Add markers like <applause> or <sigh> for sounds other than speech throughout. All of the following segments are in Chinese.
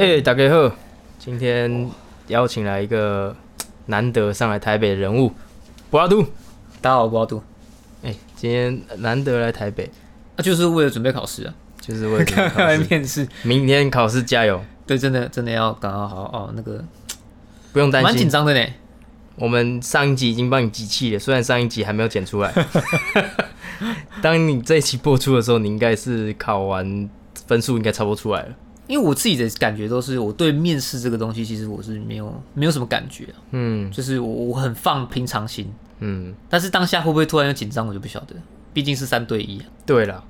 哎、大家好，今天邀请来一个难得上来台北的人物，博阿杜。大家好，博阿杜，哎、今天难得来台北，那就是为了准备考试啊，就是为了面试。<laughs> 明天考试加油，对，真的真的要赶快好好哦，那个不用担心蛮紧。张的呢。我们上一集已经帮你集气了，虽然上一集还没有剪出来。<laughs> 当你这一期播出的时候，你应该是考完分数应该差不多出来了。因为我自己的感觉都是，我对面试这个东西，其实我是没有没有什么感觉啊，嗯就是我我很放平常心，嗯，但是当下会不会突然又紧张，我就不晓得，毕竟是三对一啊，对了，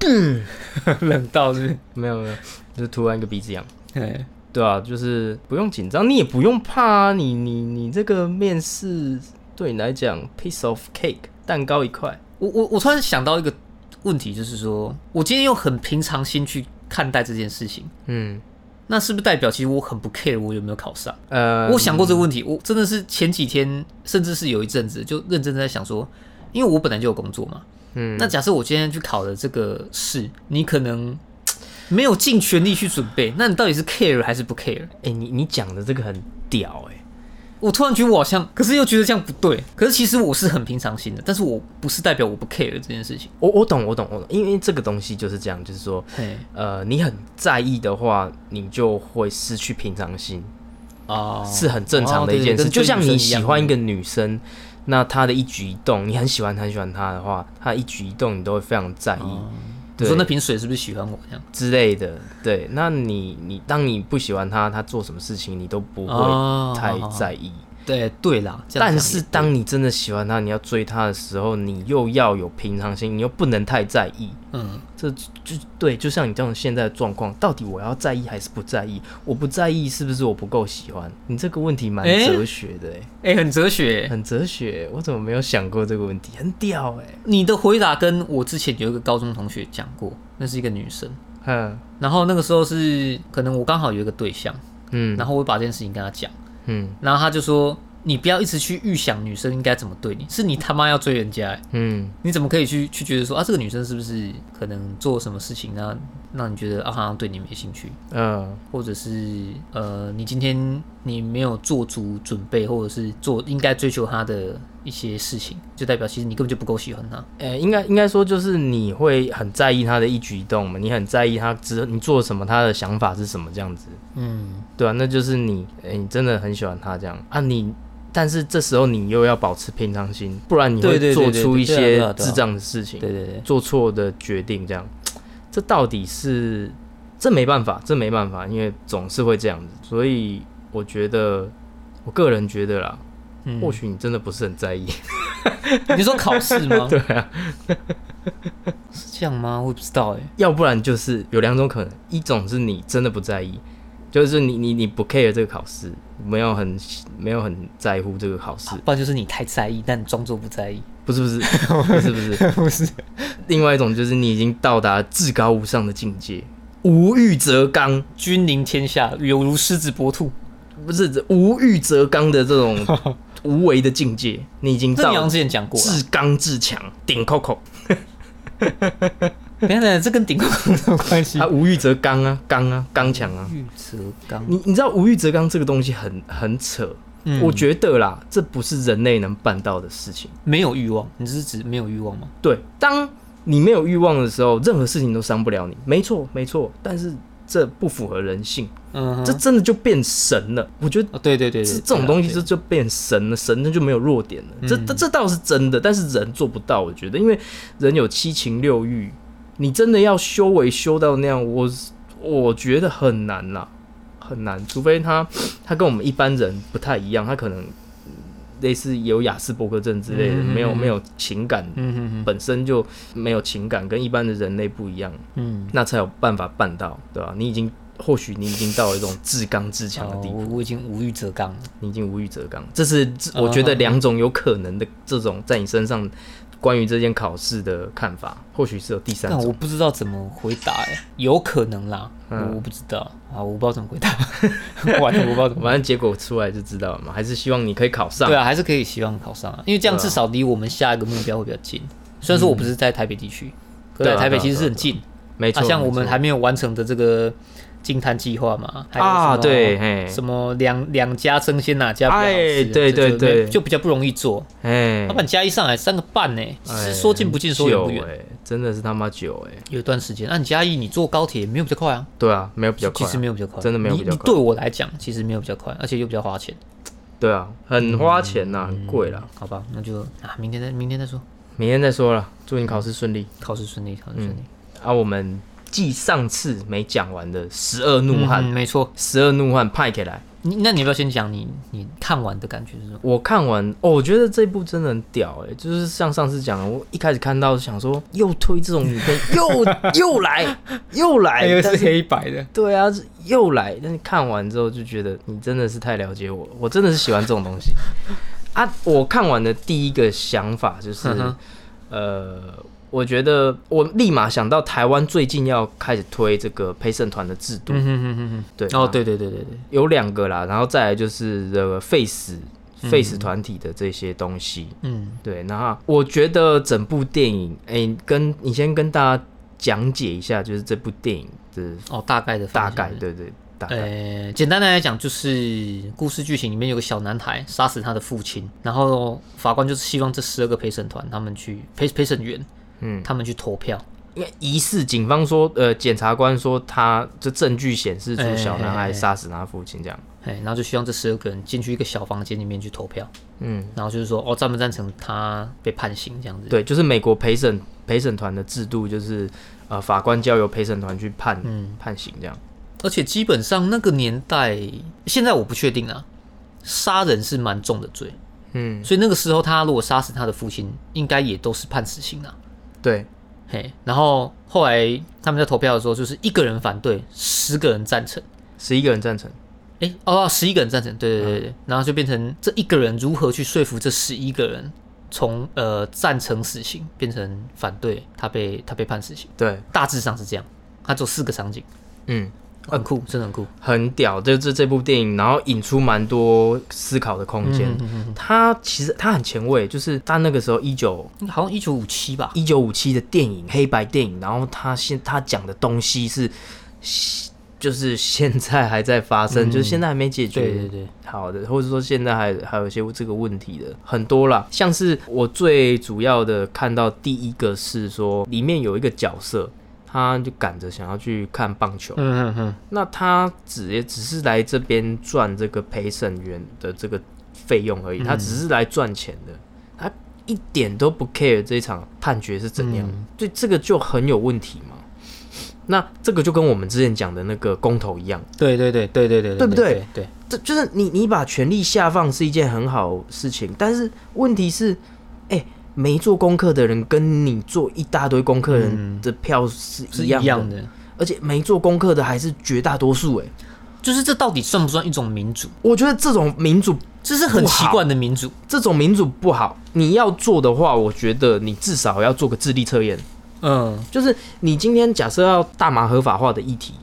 <laughs> 冷到是是？没有没有，就是突然一个鼻子痒。对，对啊，就是不用紧张，你也不用怕啊。你你你这个面试对你来讲，piece of cake，蛋糕一块。我我我突然想到一个问题，就是说我今天用很平常心去看待这件事情，嗯，那是不是代表其实我很不 care 我有没有考上？呃，我想过这个问题，我真的是前几天，甚至是有一阵子就认真在想说，因为我本来就有工作嘛，嗯。那假设我今天去考了这个试，你可能没有尽全力去准备，那你到底是 care 还是不 care？哎、你你讲的这个很屌哎、我突然觉得我好像，可是又觉得这样不对，可是其实我是很平常心的，但是我不是代表我不 care 这件事情。我我懂我懂我懂，因为这个东西就是这样，就是说，呃，你很在意的话，你就会失去平常心，啊，是很正常的一件事。就像你喜欢一个女生，那她的一举一动，你很喜欢很喜欢她的话，她的一举一动你都会非常在意。对你说那瓶水是不是喜欢我这样？之类的，对，那你你当你不喜欢他，他做什么事情你都不哦会太在意。对对啦，但是当你真的喜欢他，你要追他的时候，你又要有平常心，你又不能太在意。嗯，这就对，就像你这种现在的状况，到底我要在意还是不在意？我不在意是不是我不够喜欢？你这个问题蛮哲学的、欸，哎、很哲学。很哲学。我怎么没有想过这个问题？很屌哎、你的回答跟我之前有一个高中同学讲过，那是一个女生，嗯然后那个时候是可能我刚好有一个对象，嗯然后我把这件事情跟他讲，嗯。然后他就说：“你不要一直去预想女生应该怎么对你，是你他妈要追人家、欸，嗯。你怎么可以去去觉得说啊，这个女生是不是可能做什么事情啊让你觉得啊好像对你没兴趣，嗯。或者是呃你今天你没有做足准备，或者是做应该追求她的一些事情，就代表其实你根本就不够喜欢他。呃、应该应该说就是你会很在意他的一举一动嘛，你很在意他之你做什么，他的想法是什么这样子，嗯，对啊，那就是你，哎、你真的很喜欢他这样。啊，你。但是这时候你又要保持平常心，不然你会做出一些智障的事情，对对对，做错的决定，这样，这到底是这没办法，这没办法，因为总是会这样子，所以我觉得，我个人觉得啦，嗯。或许你真的不是很在意，<laughs> 你说考试吗？<laughs> 对啊，是这样吗？我也不知道哎、要不然就是有两种可能，一种是你真的不在意，就是你你你不 care 这个考试，没有很没有很在乎这个考试，不然就是你太在意，但你装作不在意。不是不是。<laughs> 不是不是，不是，另外一种就是你已经到达至高无上的境界，无欲则刚，君临天下，犹如狮子搏兔。不是无欲则刚的这种无为的境界，你已经到这你好像之前讲过。至刚至强，顶 Coco，等一下等一下，这跟顶扣有什么关系啊，？无欲则刚啊，刚啊，刚强啊。欲则刚，你你知道无欲则刚这个东西很很扯，嗯我觉得啦，这不是人类能办到的事情。没有欲望，你是指没有欲望吗？对，当你没有欲望的时候，任何事情都伤不了你。没错，没错，但是这不符合人性，嗯哼，这真的就变神了。我觉得哦，对对对对，这这种东西对。这就变神了，神那就没有弱点了。这嗯。这这倒是真的，但是人做不到，我觉得，因为人有七情六欲，你真的要修为修到那样，我我觉得很难啦，很难，除非他他跟我们一般人不太一样，他可能嗯类似有雅斯伯格症之类的，嗯没有没有情感，本身就没有情感，跟一般的人类不一样，嗯，那才有办法办到，对吧、你已经或许你已经到了一种至刚至强的地步。哦我我已经无欲则刚了。你已经无欲则刚，这是我觉得两种有可能的这种在你身上关于这件考试的看法，或许是有第三种。但我不知道怎么回答哎、有可能啦，嗯我我不知道啊，我不知道怎么回答，<laughs> 完全我不知道怎么。反正结果出来就知道了嘛，还是希望你可以考上。对啊，还是可以希望考上啊，因为这样至少离我们下一个目标会比较近。虽然说我不是在台北地区，可对啊是台北其实是很近没错，啊，像我们还没有完成的这个惊叹计划嘛，还有啊，对，什么两两家争先哪家比较好吃，哎对对对就比较不容易做。哎老，板加一上来三个半呢，是说近不近，说远不远。哎，真的是他妈久哎，有一段时间，那你嘉义你坐高铁没有比较快啊？对啊，没有比较快其实，没有比较快，真的没有比较快对我来讲，其实没有比较快，而且又比较花钱。对啊，很花钱嗯呐，很贵啦。好吧，那就啊，明天再明天再说。明天再说了，祝你考试顺利。考试顺利，考试顺利。啊，我们继上次没讲完的十二怒汉，嗯，没错。十二怒汉派起来。你那你要不要先讲你你看完的感觉是什么？我看完，哦，我觉得这部真的很屌哎、就是像上次讲的，我一开始看到想说又推这种女片，<laughs> 又又来又来，又是黑白的。对啊，又来，但是看完之后就觉得你真的是太了解我，我真的是喜欢这种东西啊。我看完的第一个想法就是，嗯呃，我觉得我立马想到台湾最近要开始推这个陪审团的制度，嗯哼哼哼哼。对，哦，对对对对对。有两个啦，然后再来就是这个 face face 团体的这些东西，嗯，对，然后我觉得整部电影，哎、跟你先跟大家讲解一下，就是这部电影的哦，大概的大概，是对对，大概，呃，简单的来讲，就是故事剧情里面有个小男孩杀死他的父亲，然后法官就是希望这十二个陪审团他们去陪陪审员，嗯，他们去投票。因为疑似警方说，呃，检察官说他这证据显示出哎小男孩杀死他父亲这样，哎，然后就希望这十二个人进去一个小房间里面去投票，嗯，然后就是说，哦，赞不赞成他被判刑这样子？，对，就是美国陪审陪审团的制度，就是呃，法官交由陪审团去判、嗯，判刑这样，而且基本上那个年代，现在我不确定啊，杀人是蛮重的罪，嗯，所以那个时候他如果杀死他的父亲，应该也都是判死刑啊。对，嘿，然后后来他们在投票的时候，就是一个人反对，十个人赞成。十一个人赞成，哎，哦，十一个人赞成，对对对对，然后就变成这一个人如何去说服这十一个人，从呃赞成死刑变成反对他被他被判死刑，对，大致上是这样。他只有四个场景，嗯，很酷，真的很酷。很屌，这这这部电影，然后引出蛮多思考的空间。嗯嗯嗯它其实它很前卫，就是他那个时候一九嗯好像一九五七吧，一九五七的电影，黑白电影，然后他现他讲的东西是，就是现在还在发生，嗯就是现在还没解决。对对对，好的，或者说现在还还有一些这个问题的很多啦，像是我最主要的看到第一个是说里面有一个角色，他就赶着想要去看棒球，嗯嗯嗯，那他只也只是来这边赚这个陪审员的这个费用而已，嗯。他只是来赚钱的，他一点都不 care 这一场判决是怎样，嗯。对这个就很有问题嘛。那这个就跟我们之前讲的那个公投一样，对对对对对对对不对？对对，这就是你你把权力下放是一件很好事情，但是问题是，哎、没做功课的人跟你做一大堆功课人嗯的票是是一样的，样的。而且没做功课的还是绝大多数、哎，就是这到底算不算一种民主？我觉得这种民主这是很奇怪的民主。这种民主不好，你要做的话，我觉得你至少要做个智力测验。嗯，就是你今天假设要大麻合法化的议题，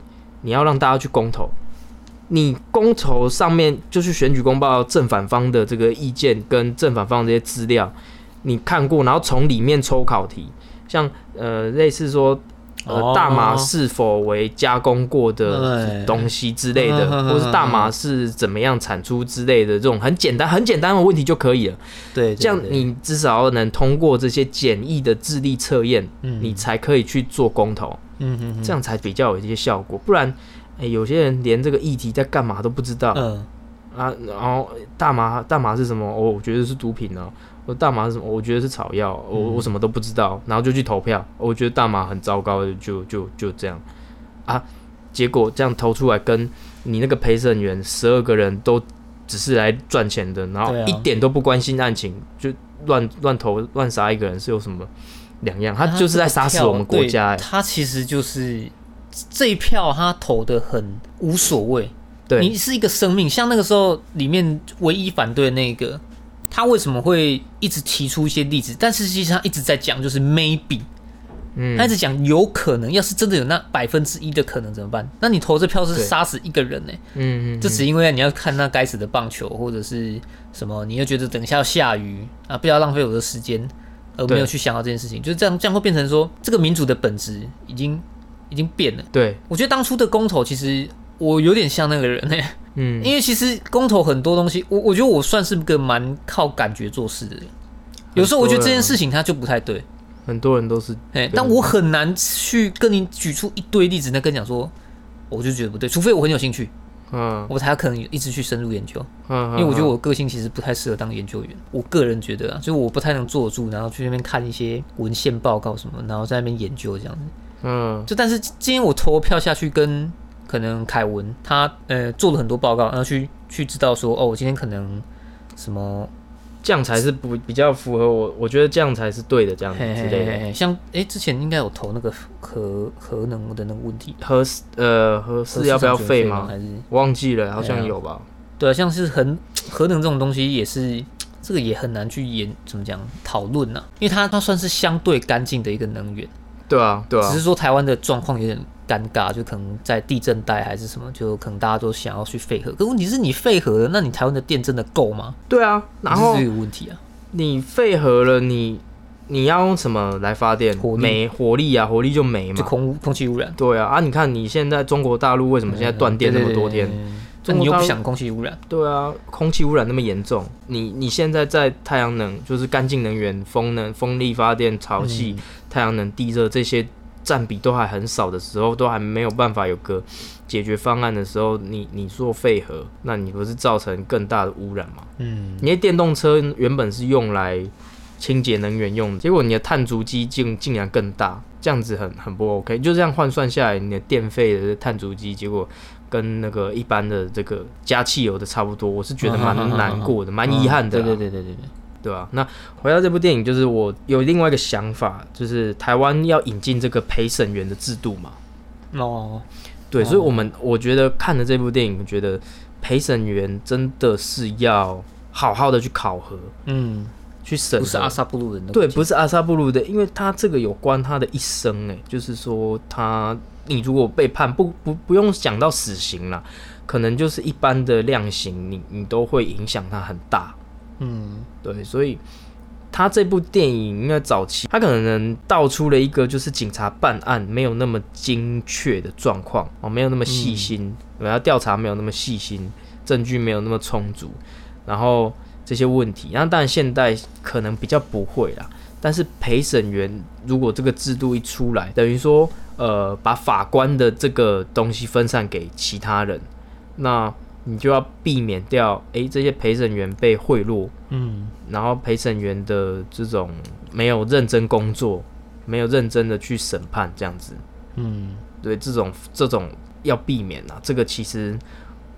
你要让大家去公投，你公投上面就是选举公报正反方的这个意见跟正反方的这些资料，你看过，然后从里面抽考题，像呃类似说。呃，哦大麻是否为加工过的东西之类的，或是大麻是怎么样产出之类的，这种很简单、很简单的问题就可以了。对，对这样你至少能通过这些简易的智力测验，嗯你才可以去做公投，嗯嗯这样才比较有一些效果。不然，哎、有些人连这个议题在干嘛都不知道、嗯啊。然后大麻大麻是什么？哦，我觉得是毒品呢、我大麻是什么？我觉得是草药，我我什么都不知道，然后就去投票。我觉得大麻很糟糕，就就就这样啊。结果这样投出来，跟你那个陪审员十二个人都只是来赚钱的，然后一点都不关心案情，就乱乱投乱杀一个人，是有什么两样？他就是在杀死我们国家、他其实就是这一票，他投的很无所谓。对你是一个生命，像那个时候里面唯一反对的那个，他为什么会一直提出一些例子？但是实际上一直在讲，就是 maybe，嗯。他一直讲有可能，要是真的有那百分之一的可能怎么办？那你投这票是杀死一个人呢、嗯嗯，就只因为你要看那该死的棒球，或者是什么，你又觉得等一下要下雨啊，不要浪费我的时间，而没有去想到这件事情，就是这样，这样会变成说，这个民主的本质已经已经变了。对，我觉得当初的公投其实我有点像那个人哎、嗯，因为其实公投很多东西，我我觉得我算是个蛮靠感觉做事的人。有时候我觉得这件事情它就不太对，很多人都是哎、但我很难去跟你举出一堆例子，那跟你讲说，我就觉得不对，除非我很有兴趣，嗯。我才可能一直去深入研究。嗯，因为我觉得嗯我个性其实不太适合当研究员，我个人觉得啊，就是我不太能坐得住，然后去那边看一些文献报告什么，然后在那边研究这样子。嗯。就但是今天我投票下去，跟可能凯文他呃做了很多报告，然后去去知道说，哦，我今天可能什么这样才是不比较符合我，我觉得这样才是对的，这样之类的。嘿嘿，像哎、之前应该有投那个核核能的那个问题，核呃核是要不要废吗？还是忘记了，好像有吧。对啊，像是核 <tsk> 核能这种东西也是。<tsk> 这个也很难去研怎么讲讨论呐，因为它它算是相对干净的一个能源，对啊，对啊只是，说台湾的状况有点尴尬，就可能在地震带还是什么，就可能大家都想要去废核。可问题是你废核了，那你台湾的电真的够吗？对啊。然后这是这个问题啊。你废核了，你你要用什么来发电？煤火力啊，火力就煤嘛。就空污空气污染，对啊，啊，你看你现在中国大陆为什么现在断电那么多天？对？对对对对中国大陆那你又不想空气污染？对啊，空气污染那么严重，你你现在在太阳能，就是干净能源、风能、风力发电、潮汐、嗯太阳能、地热这些占比都还很少的时候，都还没有办法有个解决方案的时候，你你做废核，那你不是造成更大的污染吗？嗯，你的电动车原本是用来清洁能源用的，结果你的碳足迹竟竟然更大，这样子很很不 OK。就这样换算下来，你的电费的碳足迹，结果跟那个一般的这个加汽油的差不多，我是觉得蛮 <laughs> 难过的，蛮遗憾的、对对对对对对，对吧、那回到这部电影，就是我有另外一个想法，就是台湾要引进这个陪审员的制度嘛。哦，对，哦。所以我们我觉得看了这部电影，我觉得陪审员真的是要好好的去考核，嗯，去审核。不是阿萨布鲁人的，对，不是阿萨布鲁的，因为他这个有关他的一生，哎，就是说他，你如果被判不不不用想到死刑了，可能就是一般的量刑，你你都会影响他很大，嗯对，所以他这部电影应该早期他可能道出了一个就是警察办案没有那么精确的状况哦，没有那么细心，然后调查没有那么细心，证据没有那么充足，然后这些问题，然后当然现代可能比较不会啦。但是陪审员如果这个制度一出来，等于说，呃，把法官的这个东西分散给其他人，那你就要避免掉，诶、这些陪审员被贿赂，嗯。然后陪审员的这种没有认真工作，没有认真的去审判，这样子，嗯。对这种这种要避免啊。这个其实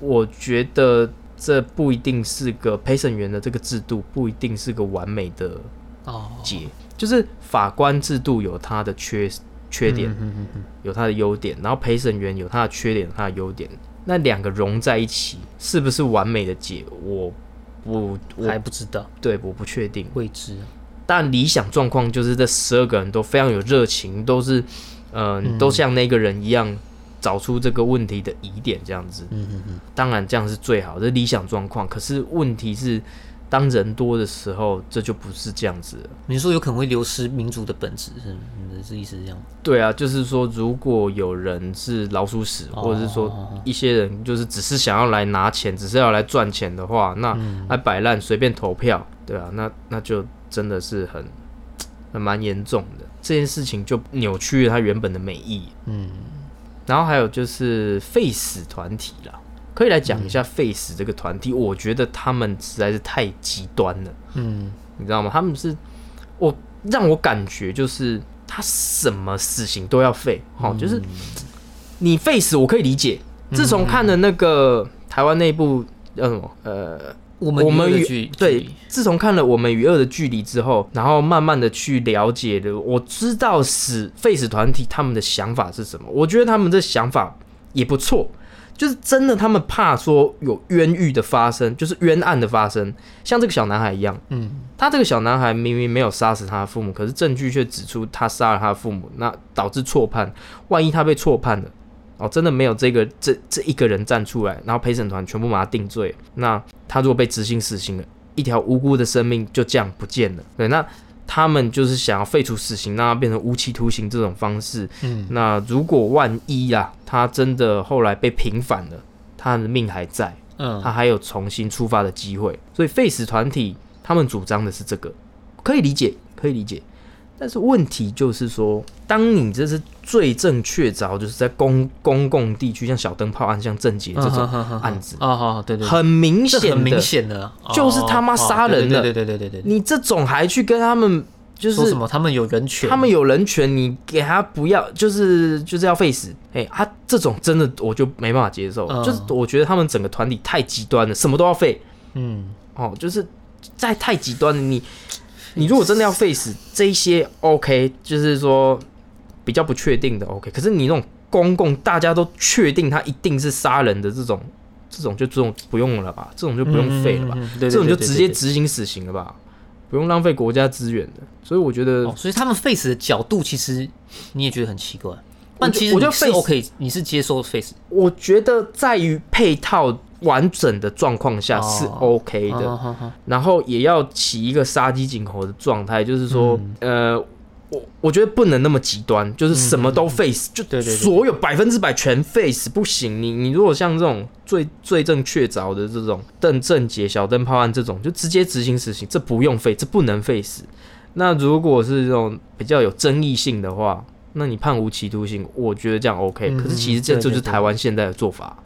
我觉得这不一定是个陪审员的这个制度，不一定是个完美的哦，解，就是法官制度有它的缺缺点，有它的优点，然后陪审员有它的缺点，有它的优点，那两个融在一起，是不是完美的解？我我嗯，还不知道，对我不确定。未知，但理想状况就是这十二个人都非常有热情，都是嗯、都像那个人一样找出这个问题的疑点，这样子。嗯嗯嗯，当然这样是最好的理想状况，可是问题是，当人多的时候，这就不是这样子了。你说有可能会流失民族的本质，是你的意思是这样吗？对啊，就是说，如果有人是老鼠屎，或者是说哦一些人就是只是想要来拿钱，只是要来赚钱的话，那嗯来摆烂随便投票，对啊，那那就真的是很很 <tsk> 蛮严重的。这件事情就扭曲了它原本的美意。嗯然后还有就是废死团体啦，可以来讲一下 Face 这个团体。我觉得他们实在是太极端了，嗯你知道吗？他们是我让我感觉就是他什么死刑都要废，哦，就是你废死我可以理解。自从看了那个台湾那部叫什么呃。我们我们与对，自从看了《我们与恶的距离》之后，然后慢慢的去了解了，我知道死 face 团体他们的想法是什么。我觉得他们的想法也不错，就是真的他们怕说有冤狱的发生，就是冤案的发生，像这个小男孩一样，嗯他这个小男孩明明没有杀死他的父母，可是证据却指出他杀了他的父母，那导致错判。万一他被错判了，哦，真的没有这个这这一个人站出来，然后陪审团全部把他定罪，那他如果被执行死刑了，一条无辜的生命就这样不见了。对，那他们就是想要废除死刑，让他变成无期徒刑这种方式。嗯，那如果万一啊，他真的后来被平反了，他的命还在，嗯他还有重新出发的机会。所以废死团体他们主张的是这个，可以理解，可以理解。但是问题就是说，当你这是罪证确凿，就是在公公共地区，像小灯泡案、像郑杰这种案子，啊，好，对对，很明显很明显的，就是他妈杀人的。对对对对对对，你这种还去跟他们就是说什么？他们有人权，他们有人权，你给他不要，就是就是要废死。哎、他这种真的我就没办法接受，嗯。就是我觉得他们整个团体太极端了，什么都要废。嗯。哦，就是在太极端了。你你如果真的要 face 这一些，OK，就是说比较不确定的 OK，可是你那种公共大家都确定他一定是杀人的这种，这种就这种不用了吧，这种就不用废了吧，这种就直接执行死刑了吧，不用浪费国家资源的。所以我觉得哦，所以他们 face 的角度其实你也觉得很奇怪，但觉我觉得其实你是 face- OK，你是接受 face 我觉得在于配套完整的状况下是哦 OK 的，然后也要起一个杀鸡儆猴的状态，就是说，嗯。呃，我我觉得不能那么极端，就是什么都 face，、就嗯对对。对所有百分之百全 face 不行。你你如果像这种罪罪证确凿的这种邓正杰、小灯泡案这种，就直接执行死刑，这不用 face，这不能 face。那如果是这种比较有争议性的话，那你判无期徒刑，我觉得这样 OK、嗯可是其实这就是台湾现在的做法，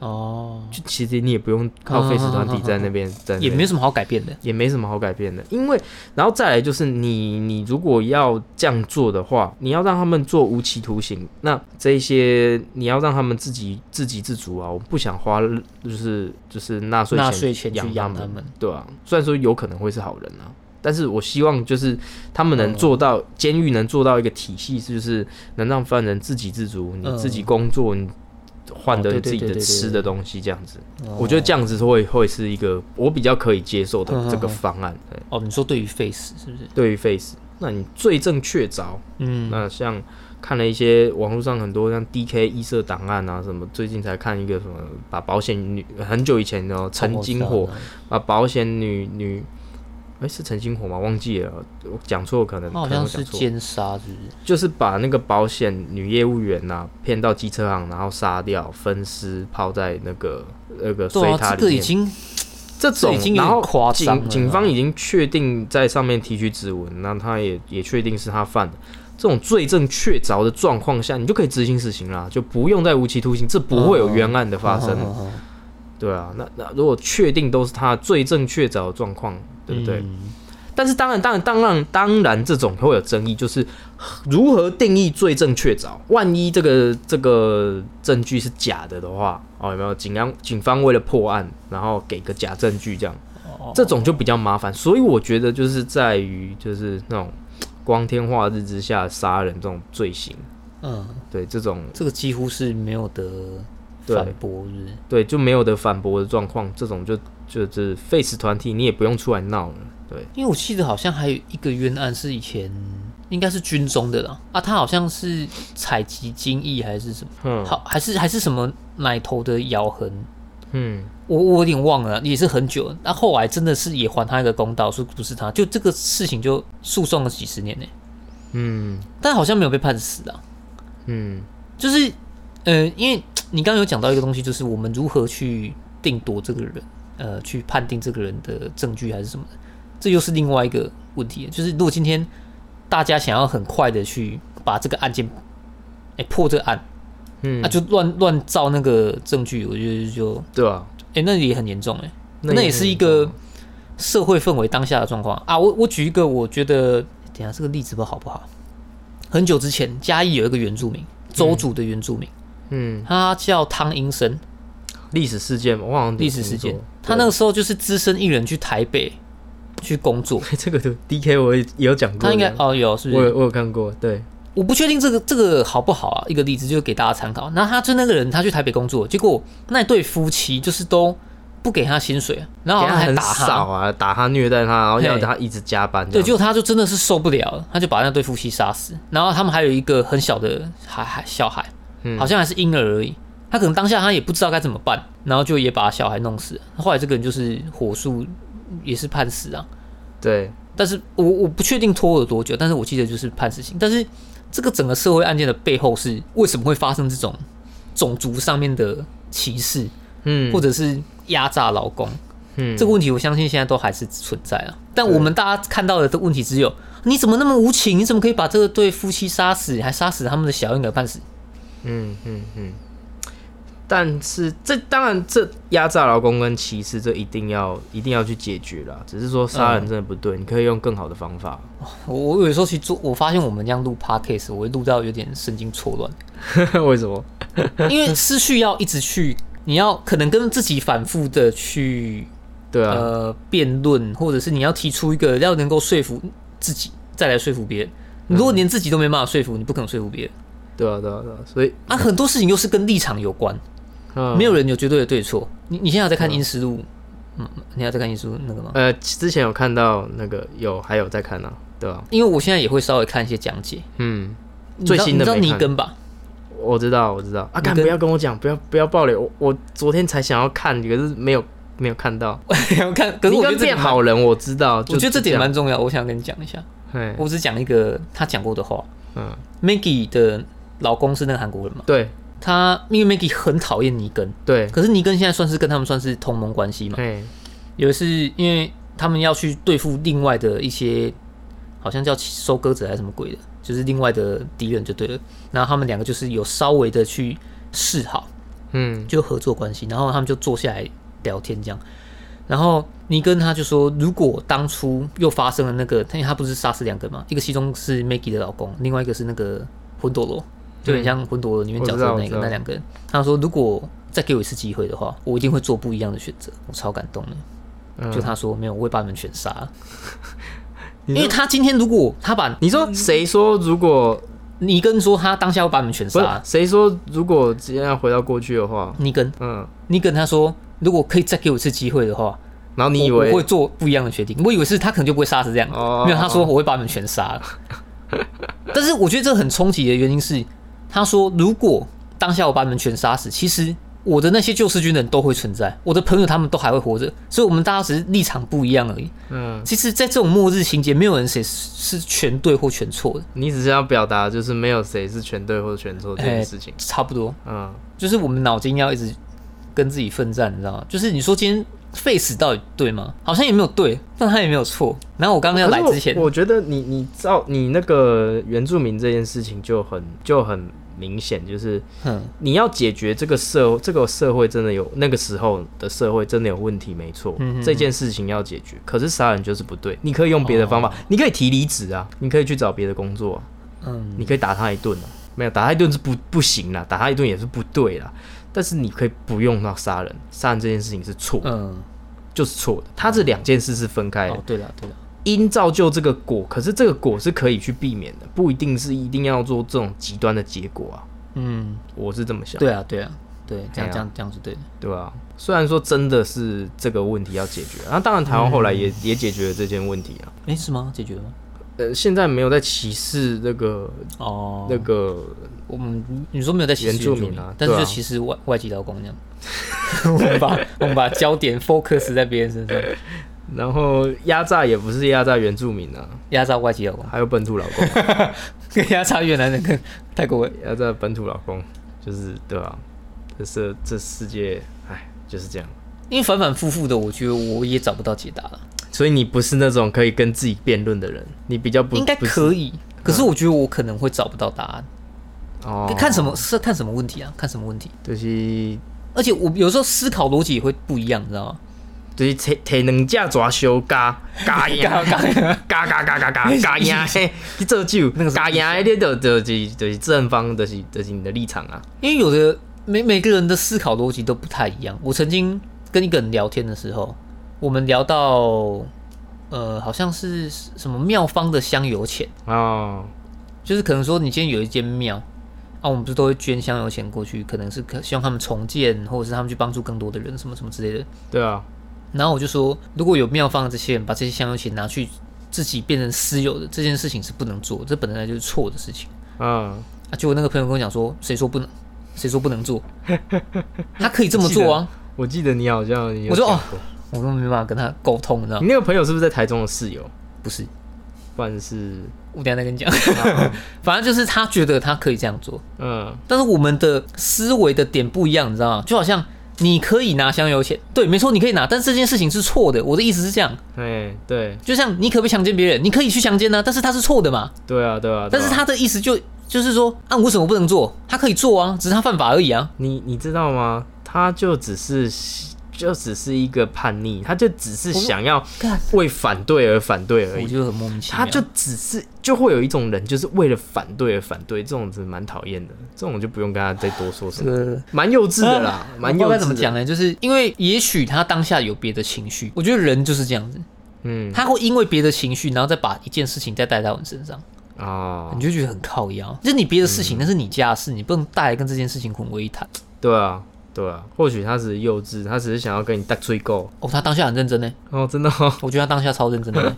哦，就其实你也不用靠 face 团体在那边，在也没什么好改变的，也没什么好改变的，因为然后再来就是你你如果要这样做的话，你要让他们做无期徒刑，那这一些你要让他们自己自给自足啊，我不想花就是就是纳税纳税钱去养，养他们。对啊，虽然说有可能会是好人啊。但是我希望就是他们能做到，监狱能做到一个体系，就是能让犯人自给自足，你嗯。自己工作，你换哦得自己的吃的东西，这样子。哦我觉得这样子会会是一个我比较可以接受的嗯这个方案。对，哦，你说对于 face 是不是？对于 Face，那你罪证确凿，嗯，那像看了一些网络上很多像 DK 异色档案啊什么，最近才看一个什么把保险女很久以前的哦陈金火把保险女女。哎、是陈星火吗？忘记了，我讲错，可能好像是奸杀，是不是？就是把那个保险女业务员呐、骗到机车行，然后杀掉，分尸抛在那个那个水对啊，这个塔里面。已经这种然后警警方已经确定在上面提取指纹，那他也也确定是他犯的。这种罪证确凿的状况下，你就可以执行死刑啦，就不用再无期徒刑，这不会有冤案的发生。哦哦哦对啊，那那如果确定都是他罪证确凿的状况，对不对？嗯但是当然，当然，当然，当然，这种会有争议，就是如何定义罪证确凿。万一这个这个证据是假的的话，哦，有没有警方警方为了破案，然后给个假证据这样？哦这种就比较麻烦，所以我觉得就是在于就是那种光天化日之下杀人这种罪行，嗯，对这种这个几乎是没有得对反驳，是是？对就没有的反驳的状况，这种就就是 face 团体你也不用出来闹了，对，因为我记得好像还有一个冤案是以前应该是军中的啦，啊，他好像是采集精液还是什么，嗯。好还是还是什么奶头的咬痕，嗯，我我有点忘了，也是很久了。那后来真的是也还他一个公道，说不是他，就这个事情就诉讼了几十年呢、嗯。但好像没有被判死啊。嗯。就是，呃，因为你刚刚有讲到一个东西，就是我们如何去定夺这个人，呃，去判定这个人的证据还是什么的，这又是另外一个问题。就是如果今天大家想要很快的去把这个案件，哎、破这个案，嗯，那、就乱乱造那个证据，我觉得就，对啊，哎、那也很严重哎、那那也是一个社会氛围当下的状况啊。我我举一个，我觉得等下这个例子不好不好？很久之前，嘉义有一个原住民，周族的原住民，嗯他叫汤英生。历史事件，我好像历史事件，他那个时候就是资深艺人去台北去工作，<laughs> 这个的 D K 我也也有讲过，他应该哦有是不是？我有我有看过，对，我不确定这个这个好不好啊，一个例子就给大家参考。那他就那个人他去台北工作，结果那对夫妻就是都不给他薪水，然后还打他。啊，打他虐待他，然后要他一直加班对，样，结果他就真的是受不了了，他就把那对夫妻杀死。然后他们还有一个很小的孩孩小孩，嗯好像还是婴儿而已。他可能当下他也不知道该怎么办，然后就也把小孩弄死了。后来这个人就是火速也是判死啊。对，但是我我不确定拖了多久，但是我记得就是判死刑。但是这个整个社会案件的背后是为什么会发生这种种族上面的歧视，嗯，或者是压榨劳工？嗯这个问题我相信现在都还是存在啊。但我们大家看到的这问题只有你怎么那么无情？你怎么可以把这个对夫妻杀死，还杀死他们的小婴儿判死？嗯嗯嗯，但是这当然这压榨劳工跟歧视，这一定要一定要去解决啦。只是说杀人真的不对，你可以用更好的方法。我我有时候去做，我发现我们这样录 podcast，我会录到有点神经错乱。<laughs> 为什么？<laughs> 因为思绪要一直去，你要可能跟自己反复的去对啊，呃辩论，或者是你要提出一个要能够说服自己，再来说服别人。你如果连自己都没办法说服，你不可能说服别人对啊，对啊，对啊。所以，啊。很多事情又是跟立场有关，嗯没有人有绝对的对错。你你现在有在看《阴实录》？嗯，你还有在看《阴实录》那个吗？呃，之前有看到那个有还有在看呢、对吧、因为我现在也会稍微看一些讲解。嗯，最新的你知道尼根吧？我知道，我知道。啊，干不要跟我讲，不要不要暴雷。我我昨天才想要看，可是没有没有看到。<laughs> 我看，可是我觉得这变好人，我知道。我觉得这点蛮，重要，我想跟你讲一下。嘿我只讲一个他讲过的话。嗯，Maggie 的老公是那个韩国人嘛？对他因为 Maggie 很讨厌尼根，对，可是尼根现在算是跟他们算是同盟关系嘛？对，有的是因为他们要去对付另外的一些，好像叫收割者还是什么鬼的，就是另外的敌人就对了。然后他们两个就是有稍微的去示好，嗯就合作关系，然后他们就坐下来聊天这样。然后尼根他就说，如果当初又发生了那个，因为他不是杀死两个嘛，一个其中是 Maggie 的老公，另外一个是那个魂斗罗，就很像魂斗罗里面角色的那个那两个人。他说，如果再给我一次机会的话，我一定会做不一样的选择。我超感动的。嗯就他说没有，我会把你们全杀了。<laughs> 因为他今天如果他把你说谁说如果尼根说他当下会把你们全杀，谁说如果今天要回到过去的话，尼根嗯，尼根他说如果可以再给我一次机会的话，然后你以为我我会做不一样的决定。我以为是他可能就不会杀死这样，哦没有他说我会把你们全杀了。<laughs> 但是我觉得这很冲击的原因是，他说如果当下我把你们全杀死，其实我的那些救世军人都会存在，我的朋友他们都还会活着，所以我们大家只是立场不一样而已。嗯，其实，在这种末日情节，没有人谁是是全对或全错的，你只是要表达就是没有谁是全对或全错这件事情，差不多。嗯，就是我们脑筋要一直跟自己奋战，你知道吗？就是你说今天 face 到底对吗？好像也没有对，但他也没有错。然后我刚刚要来之前我，我觉得你你照你那个原住民这件事情就很就很明显，就是嗯，你要解决这个社这个社会真的有那个时候的社会真的有问题，没错，嗯这件事情要解决。可是杀人就是不对，你可以用别的方法，你可以提离职啊，你可以去找别的工作啊、嗯，你可以打他一顿啊，没有打他一顿是不不行啦，打他一顿也是不对啦。但是你可以不用到杀人，杀人这件事情是错，嗯，就是错的。他这两件事是分开的哦，，对了对了，因造就这个果，可是这个果是可以去避免的，不一定是一定要做这种极端的结果啊。嗯，我是这么想，对啊对啊对，这样这样这样是对的。对吧、虽然说真的是这个问题要解决，那、当然台湾后来也、也解决了这件问题啊。哎，是吗？解决了吗？呃，现在没有在歧视那个、哦，那个，我们你说没有在歧视原住民啊但是就歧视外外籍劳工这样。<laughs> 我们把我们把焦点 focus 在别人身上，然后压榨也不是压榨原住民啊，压榨外籍老公，还有本土老公，<laughs> 跟压榨越南人跟泰国人。压榨本土老公，就是对啊、这是这世界，哎，就是这样。因为反反复复的，我觉得我也找不到解答了。所以你不是那种可以跟自己辩论的人，你比较不应该可以，可是我觉得我可能会找不到答案。哦，看什么是看什么问题啊？看什么问题？就是而且我有时候思考逻辑也会不一样，你知道吗？就是摕摕两只蛇烧加 <laughs> 加赢，加加加 <laughs> 加加加加赢嘿，去做酒，加赢 <laughs> 迄个就就是就是正方，就是就是你的立场啊。因为有的每每个人的思考逻辑都不太一样。我曾经跟一个人聊天的时候，我们聊到呃，好像是什么妙方的香油钱，哦，就是可能说你今天有一间庙。啊，我们不是都会捐香油钱过去，可能是可希望他们重建，或者是他们去帮助更多的人，什么什么之类的。对啊，然后我就说，如果有妙方的这些人把这些香油钱拿去自己变成私有的，这件事情是不能做，这本来就是错的事情嗯，啊。结果那个朋友跟我讲说，谁说不能？谁说不能做？<laughs> 他可以这么做啊！我记得你好像我说哦我根本没办法跟他沟通，你知道吗？你那个朋友是不是在台中的室友？不是，不然是我等一下再跟你讲。<laughs> 反正就是他觉得他可以这样做，嗯但是我们的思维的点不一样，你知道吗？就好像你可以拿香油钱，对，没错，你可以拿，但是这件事情是错的。我的意思是这样，哎对就像你可不可以强奸别人？你可以去强奸呢、但是他是错的嘛。对啊对啊，对啊但是他的意思就就是说，啊，我为什么不能做？他可以做啊，只是他犯法而已啊。你你知道吗？他就只是就只是一个叛逆，他就只是想要为反对而反对而已。我就很莫名其妙。他就只是就会有一种人，就是为了反对而反对，这种是蛮讨厌的。这种就不用跟他再多说什么，蛮幼稚的啦，蛮幼稚怎么讲呢？就是因为也许他当下有别的情绪，我觉得人就是这样子，嗯他会因为别的情绪，然后再把一件事情再带到你身上，啊你，就觉得很靠腰。就是你别的事情，那是你家的事，你不能带来跟这件事情混为一谈。对啊对啊，或许他只是幼稚，他只是想要跟你大吹够。哦，他当下很认真呢，哦，真的哦，我觉得他当下超认真的呢。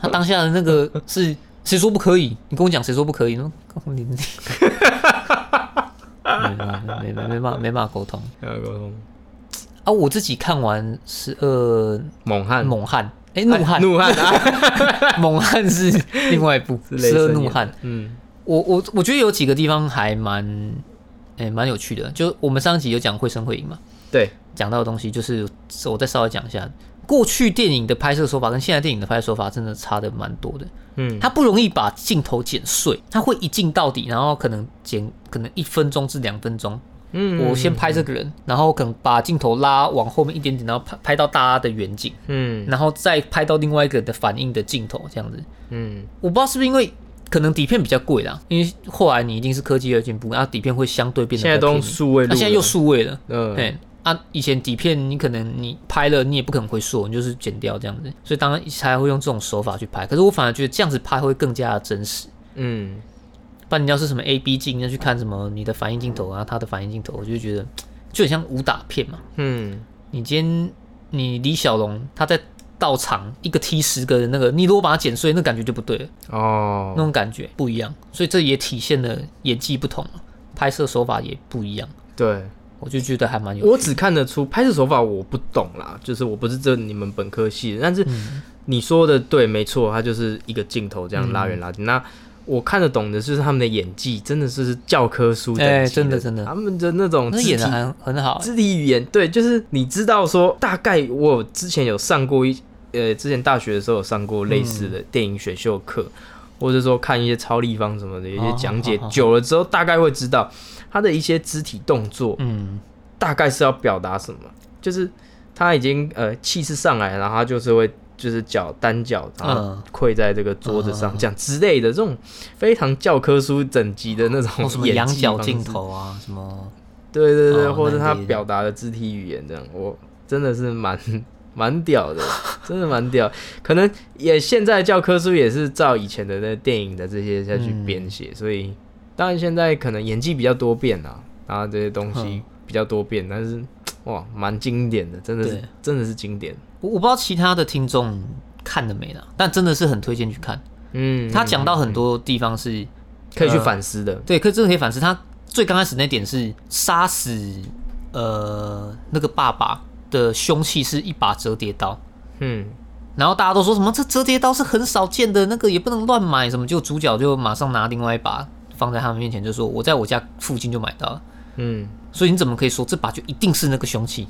他当下的那个是谁说不可以？你跟我讲谁说不可以呢？你你没没没没办法没办法沟通要沟通。啊！我自己看完十二猛汉，猛汉，哎，怒汉，怒汉啊，<laughs> 猛汉是另外一部是怒汉。嗯我我我觉得有几个地方还蛮，诶、蛮有趣的。就我们上一集有讲会声会影嘛，对，讲到的东西，就是我再稍微讲一下。过去电影的拍摄手法跟现在电影的拍摄手法真的差的蛮多的。嗯它不容易把镜头剪碎，它会一镜到底，然后可能剪可能一分钟至两分钟。嗯我先拍这个人，然后可能把镜头拉往后面一点点，然后拍拍到大家的远景，嗯然后再拍到另外一个人的反应的镜头，这样子。嗯我不知道是不是因为可能底片比较贵啦，因为后来你一定是科技的进步，然后底片会相对变得现在都数位那现在又数位了，嗯。对。啊，以前底片你可能你拍了你也不可能回溯，你就是剪掉这样子，所以当然才会用这种手法去拍。可是我反而觉得这样子拍会更加的真实。嗯。不然你要是什么 A B 镜，要去看什么你的反应镜头啊，他的反应镜头，我就觉得就很像武打片嘛。嗯。你今天你李小龙他在道场一个踢十个人那个，你如果把它剪碎，那感觉就不对了。哦。那种感觉不一样，所以这也体现了演技不同，拍摄手法也不一样，对。我就觉得还蛮有我只看得出拍摄手法我不懂啦，就是我不是这你们本科系的，但是嗯。你说的对，没错，它就是一个镜头这样拉远拉近。那我看得懂的就是他们的演技，真的是教科书等级哎真的真的。他们的那种演的很很好，肢体语言，对，就是你知道说，大概我之前有上过一呃，之前大学的时候有上过类似的电影选秀课，或者说看一些超立方什么的一些讲解久了之后大概会知道他的一些肢体动作嗯，大概是要表达什么，就是他已经呃气势上来，然后他就是会就是脚单脚，然后嗯。跪在这个桌子上这样之类的这种非常教科书等级的那种或什么演仰角技方式镜头啊，什么。对对对，哦或者他表达的肢体语言这样，我真的是蛮蛮屌的，<laughs> 真的蛮屌。可能也现在教科书也是照以前的那电影的这些下去嗯编写，所以当然现在可能演技比较多变啦，然后这些东西嗯比较多变，但是哇，蛮经典的，真的是真的是经典。我我不知道其他的听众看了没啦，但真的是很推荐去看。嗯，他讲到很嗯多地方是可以去呃反思的，对，可以真的可以反思。他最刚开始那点是杀死呃那个爸爸的凶器是一把折叠刀，嗯。然后大家都说什么这折叠刀是很少见的，那个也不能乱买，什么就主角就马上拿另外一把放在他们面前，就说我在我家附近就买到了，嗯。所以你怎么可以说这把就一定是那个凶器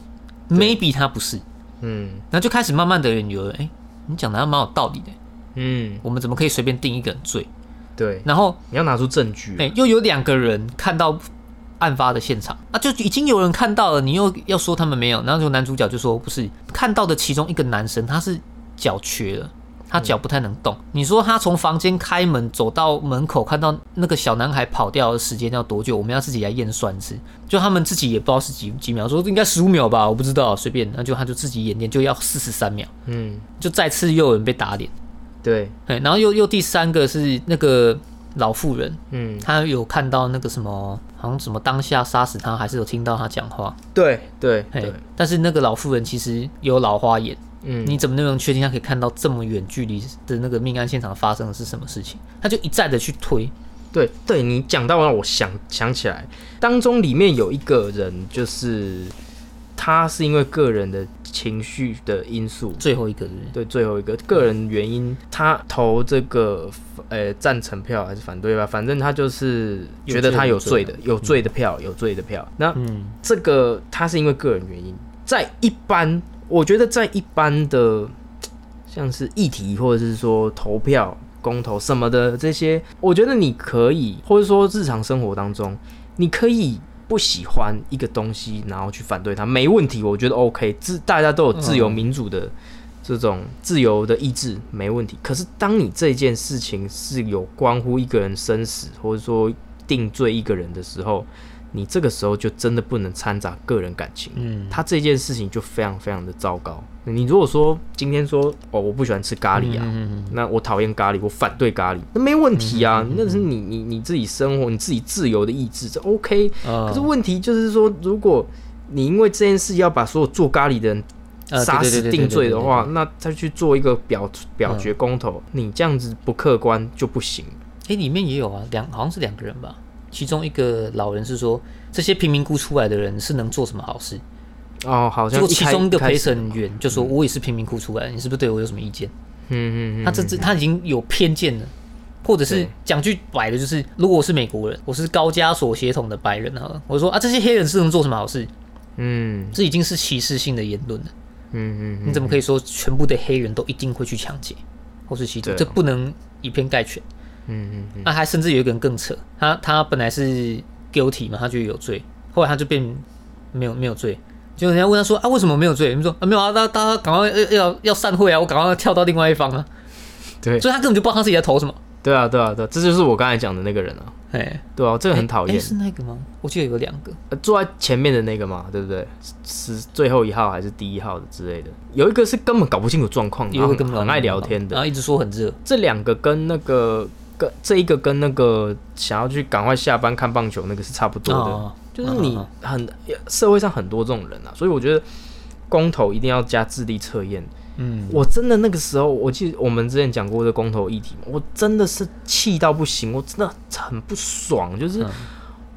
？maybe 它不是，嗯。然后就开始慢慢的有人哎、你讲的还蛮有道理的，嗯，我们怎么可以随便定一个人罪？对，然后你要拿出证据，哎、又有两个人看到案发的现场啊，就已经有人看到了，你又要说他们没有，然后就男主角就说不是看到的其中一个男生他是脚瘸了。他脚不太能动。你说他从房间开门走到门口，看到那个小男孩跑掉的时间要多久？我们要自己来验算一次。就他们自己也不知道是几几秒，说应该十五秒吧，我不知道，随便。那就他就自己演练，就要四十三秒，嗯，就再次又有人被打脸。对，哎，然后又又第三个是那个老妇人，嗯他有看到那个什么，好像什么当下杀死他，还是有听到他讲话。对对对，，但是那个老妇人其实有老花眼，嗯，你怎么能确定他可以看到这么远距离的那个命案现场发生的是什么事情？他就一再的去推，对对，你讲到让我想想起来，当中里面有一个人，就是他是因为个人的情绪的因素，最后一个是不是对，最后一个个人原因，他投这个呃赞成票还是反对吧，反正他就是觉得他有罪的，有罪的票，有罪的票。那嗯这个他是因为个人原因，在一般，我觉得在一般的像是议题或者是说投票、公投什么的这些，我觉得你可以，或者说日常生活当中，你可以不喜欢一个东西，然后去反对它，没问题，我觉得 OK，自大家都有自由嗯民主的。这种自由的意志没问题，可是当你这件事情是有关乎一个人生死，或者说定罪一个人的时候，你这个时候就真的不能掺杂个人感情。嗯，他这件事情就非常非常的糟糕。你如果说今天说哦，我不喜欢吃咖喱啊，嗯嗯那我讨厌咖喱，我反对咖喱，那没问题啊，那是你你你自己生活，你自己自由的意志，这 OK。嗯可是问题就是说，如果你因为这件事要把所有做咖喱的人呃杀死定罪的，话，那再去做一个表表决公投，你这样子不客观就不行。对哎，里面也有啊，两好像是两个人吧，其中一个老人是说，这些贫民窟出来的人是能做什么好事？哦，好结果像一开其中一个陪审员就说，我也是贫民窟出来的，你是不是对我有什么意见？嗯嗯嗯，他这这他已经有偏见了，或者是讲句白的，就是如果我是美国人，我是高加索血统的白人啊，我说啊，这些黑人是能做什么好事？嗯这已经是歧视性的言论了。嗯嗯你怎么可以说全部的黑人都一定会去抢劫或是吸毒？对啊这不能以偏概全。嗯嗯嗯，那还甚至有一个人更扯，他他本来是 guilty 嘛，他就有罪，后来他就变没有没有罪。结果人家问他说啊，为什么没有醉？你们说啊没有啊，大大家赶快要要要散会啊，我赶快跳到另外一方啊。对所以他根本就不知道他自己在投什么。对啊对啊对啊，这就是我刚才讲的那个人啊。哎，对啊，这个很讨厌。是那个吗？我记得有两个。呃坐在前面的那个嘛，对不对？是是最后一号还是第一号的之类的？有一个是根本搞不清楚状况，有一个根本然后很爱聊天的。然后一直说很热。这两个跟那个跟这一个跟那个想要去赶快下班看棒球那个是差不多的，哦就是你嗯很社会上很多这种人啊，所以我觉得公投一定要加智力测验。嗯，我真的那个时候，我记得我们之前讲过这公投议题嘛，我真的是气到不行，我真的很不爽，就是、嗯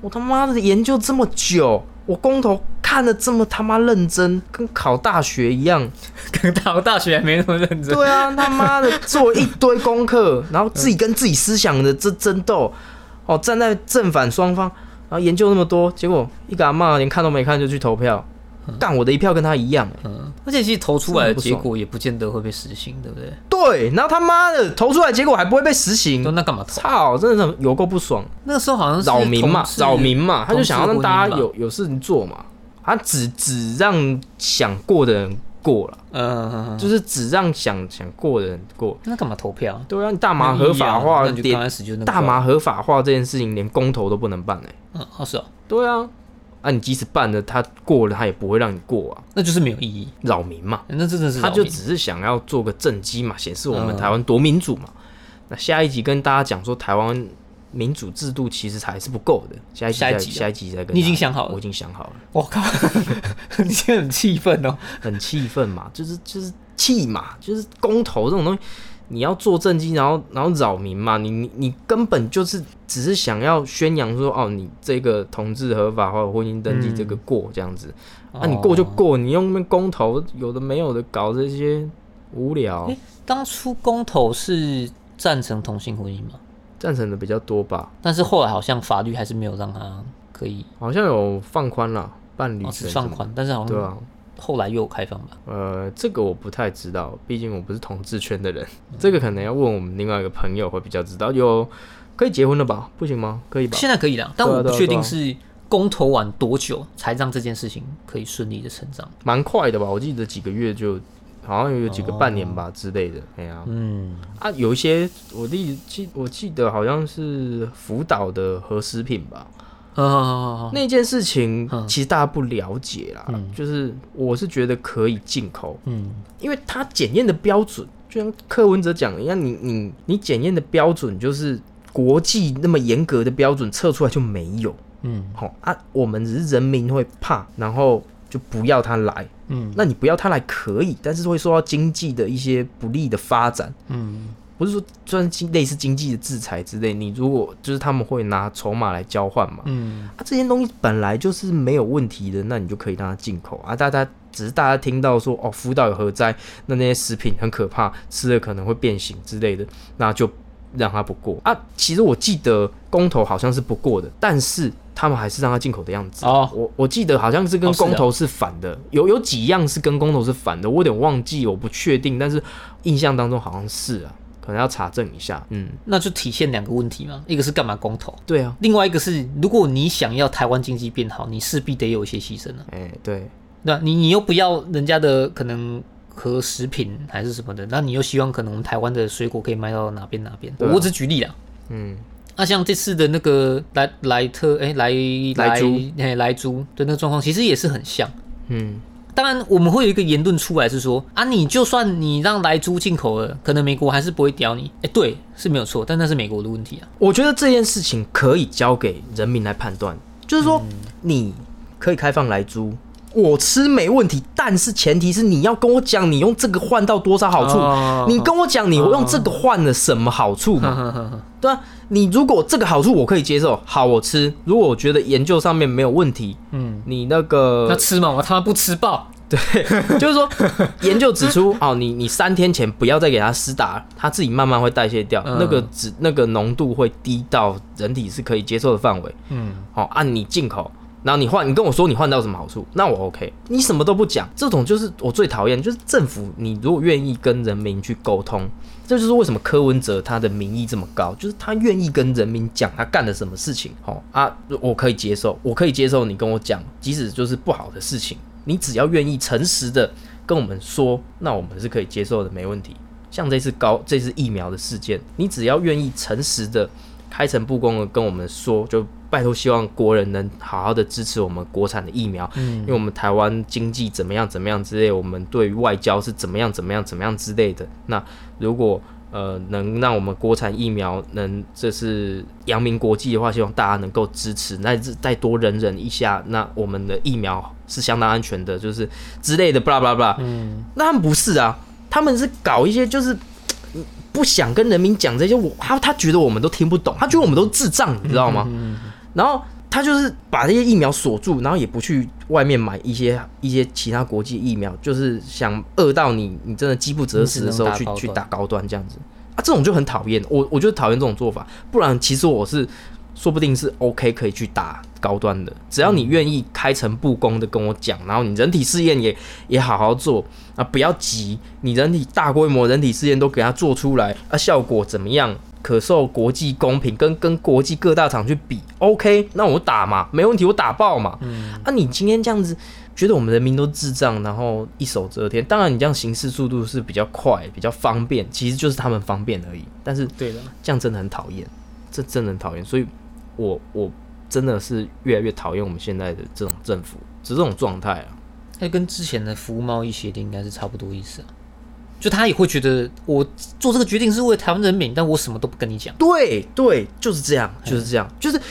我他妈的研究这么久，我公投看的这么他妈认真，跟考大学一样。<laughs> 跟考大学还没那么认真。对啊，他妈的做一堆功课，然后自己跟自己思想的这争斗，哦，站在正反双方，然后研究那么多，结果一个阿嬷连看都没看就去投票，干我的一票跟他一样、欸。嗯，而且其实投出来的结果也不见得会被实行，对不对？对，然后他妈的投出来结果还不会被实行。那，干嘛投？操，真的是有够不爽。那个时候好像是扰民嘛扰民嘛，他就想要让大家有有事情做嘛，他只只让想过的人过了，嗯嗯嗯。嗯，就是只让想想过的人过。那干嘛投票？对啊，你大麻合法化，刚连开始就那大麻合法化这件事情，连公投都不能办哎、嗯，哦是哦，对啊，啊你即使办了，他过了，他也不会让你过啊，那就是没有意义。扰民嘛，那真的是他就只是想要做个政绩嘛，显示我们嗯。台湾多民主嘛。那下一集跟大家讲说，台湾民主制度其实还是不够的。下一集下一下一集再跟你已经想好了我已经想好了，我靠，<laughs> 你现在很气愤哦。很气愤嘛，就是就是气嘛，就是公投这种东西。你要做政绩，然后然后扰民嘛，你你你根本就是只是想要宣扬说，哦，你这个同志合法或者婚姻登记这个过这样子，啊，你过就哦。过，你用那边公投有的没有的搞这些无聊，诶当初公投是赞成同性婚姻嘛？赞成的比较多吧，但是后来好像法律还是没有让他可以好像有放宽了伴侣放宽，但是好像对啊，后来又有开放吧？呃，这个我不太知道，毕竟我不是同志圈的人，<laughs> 这个可能要问我们另外一个朋友会比较知道。有可以结婚了吧？不行吗？可以吧？现在可以了，但我不确定是公投完多久才让这件事情可以顺利的成长。蛮快的吧？我记得几个月就好像有几个半年吧、之类的。哎呀、嗯，啊，有一些我记记我记得好像是福岛的核食品吧。啊，那件事情嗯。其实大家不了解啦，嗯。就是我是觉得可以进口，嗯。因为它检验的标准，就像柯文哲讲的一样，你你你检验的标准就是国际那么严格的标准测出来就没有，嗯。好、啊，我们只是人民会怕，然后就不要他来。嗯那你不要他来可以，但是会受到经济的一些不利的发展。嗯不是说专经类似经济的制裁之类，你如果就是他们会拿筹码来交换嘛，嗯，啊，这些东西本来就是没有问题的，那你就可以让它进口啊。大家只是大家听到说哦，福岛有核灾，那那些食品很可怕，吃了可能会变形之类的，那就让他不过啊。其实我记得公投好像是不过的，但是他们还是让它进口的样子。哦我我记得好像是跟公投是反的，有有几样是跟公投是反的，我有点忘记，我不确定，但是印象当中好像是啊，可能要查证一下。嗯，那就体现两个问题嘛，一个是干嘛公投，对啊，另外一个是如果你想要台湾经济变好，你势必得有一些牺牲啊。哎、对，那你你又不要人家的可能和食品还是什么的，那你又希望可能我们台湾的水果可以卖到哪边哪边？我只举例啦。嗯，那、像这次的那个莱莱特哎、莱莱猪哎莱猪的那个状况，其实也是很像。嗯，当然，我们会有一个言论出来是说啊，你就算你让莱猪进口了，可能美国还是不会屌你。哎、对，是没有错，但那是美国的问题啊。我觉得这件事情可以交给人民来判断，就是说你可以开放来租，我吃没问题，但是前提是你要跟我讲你用这个换到多少好处，哦你跟我讲你用这个换了什么好处嘛？对啊，你如果这个好处我可以接受，好我吃。如果我觉得研究上面没有问题，嗯，你那个那吃嘛，我他妈不吃爆。对 <laughs> 就是说，研究指出，哦，你你三天前不要再给它施打，它自己慢慢会代谢掉，嗯那个脂那个浓度会低到人体是可以接受的范围。嗯，好、按你进口，然后你换，你跟我说你换到什么好处，那我 OK。你什么都不讲，这种就是我最讨厌，就是政府你如果愿意跟人民去沟通，这就是为什么柯文哲他的民意这么高，就是他愿意跟人民讲他干了什么事情。好、啊，我可以接受，我可以接受你跟我讲，即使就是不好的事情，你只要愿意诚实的跟我们说，那我们是可以接受的，没问题。像这次高这次疫苗的事件，你只要愿意诚实的、开诚布公的跟我们说，就拜托希望国人能好好的支持我们国产的疫苗，嗯因为我们台湾经济怎么样怎么样之类，我们对于外交是怎么样怎么样怎么样之类的。那如果呃能让我们国产疫苗能这是扬名国际的话，希望大家能够支持，那再多忍忍一下，那我们的疫苗是相当安全的，就是之类的，巴拉巴拉巴拉。嗯，那他们不是啊，他们是搞一些就是嗯不想跟人民讲这些，我他他觉得我们都听不懂，他觉得我们都智障，你知道吗？然后他就是把这些疫苗锁住，然后也不去外面买一些一些其他国际疫苗，就是想饿到你你真的饥不择食的时候去去打高端这样子啊，这种就很讨厌。我我就讨厌这种做法，不然其实我是说不定是 OK 可以去打高端的，只要你愿意开诚布公的跟我讲，然后你人体试验也也好好做啊，不要急，你人体大规模人体试验都给它做出来啊，效果怎么样？可受国际公平，跟跟国际各大厂去比，OK，那我打嘛，没问题，我打爆嘛。嗯啊，你今天这样子，觉得我们人民都智障，然后一手遮天。当然，你这样行事速度是比较快、比较方便，其实就是他们方便而已。但是对的。这样真的很讨厌，这真的很讨厌。所以我我真的是越来越讨厌我们现在的这种政府，是这种状态啊。那跟之前的服务贸易协定应该是差不多意思啊。就他也会觉得我做这个决定是为了台湾人民，但我什么都不跟你讲。对对，就是这样，就是这样，就是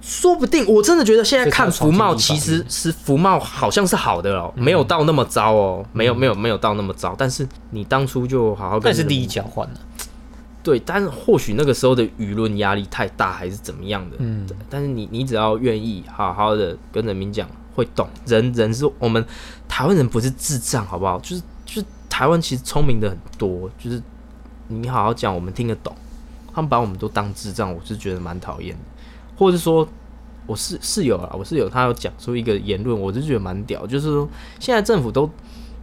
说不定我真的觉得现在看福茂，其实是福茂好像是好的哦，没有到那么糟哦，没有没有没有到那么糟，但是你当初就好好跟但是利益交换了，对，但是或许那个时候的舆论压力太大，还是怎么样的，嗯，但是你你只要愿意好好的跟人民讲，会懂人人是我们台湾人不是智障，好不好？就是就是台湾其实聪明的很多，就是你好好讲，我们听得懂。他们把我们都当智障，我是觉得蛮讨厌的。或者是说，我室室友啊，我室友他有讲出一个言论，我就觉得蛮屌，就是说现在政府都